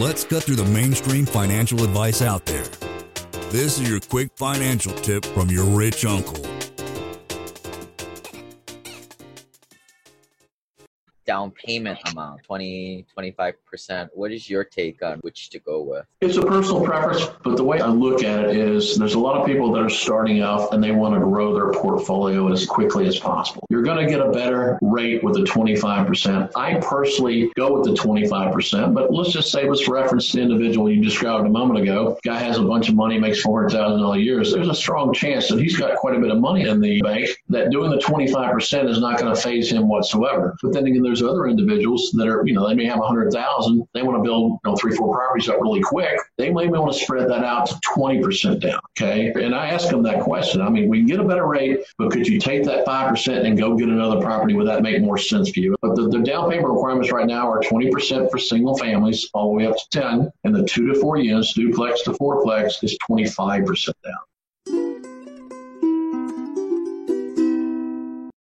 Let's cut through the mainstream financial advice out there. This is your quick financial tip from your rich uncle. Down payment amount 20 25% what is your take on which to go with? It's a personal preference but the way i look at it is there's a lot of people that are starting out and they want to grow their portfolio as quickly as possible. You're going to get a better rate with the 25% i personally go with the 25% but let's just say let's reference the individual you described a moment ago. Guy has a bunch of money makes $400000 a year. There's a strong chance that he's got quite a bit of money in the bank that doing the 25% is not going to faze him whatsoever. But then again there's there's other individuals that are, you know, they may have a hundred thousand, they want to build, you know, three, four properties up really quick. They may want to spread that out to 20% down. Okay. And I ask them that question. I mean, we can get a better rate, but could you take that 5% and go get another property? Would that make more sense for you? But the, the down payment requirements right now are 20% for single families all the way up to 10 and the two to four units, duplex to fourplex is 25% down.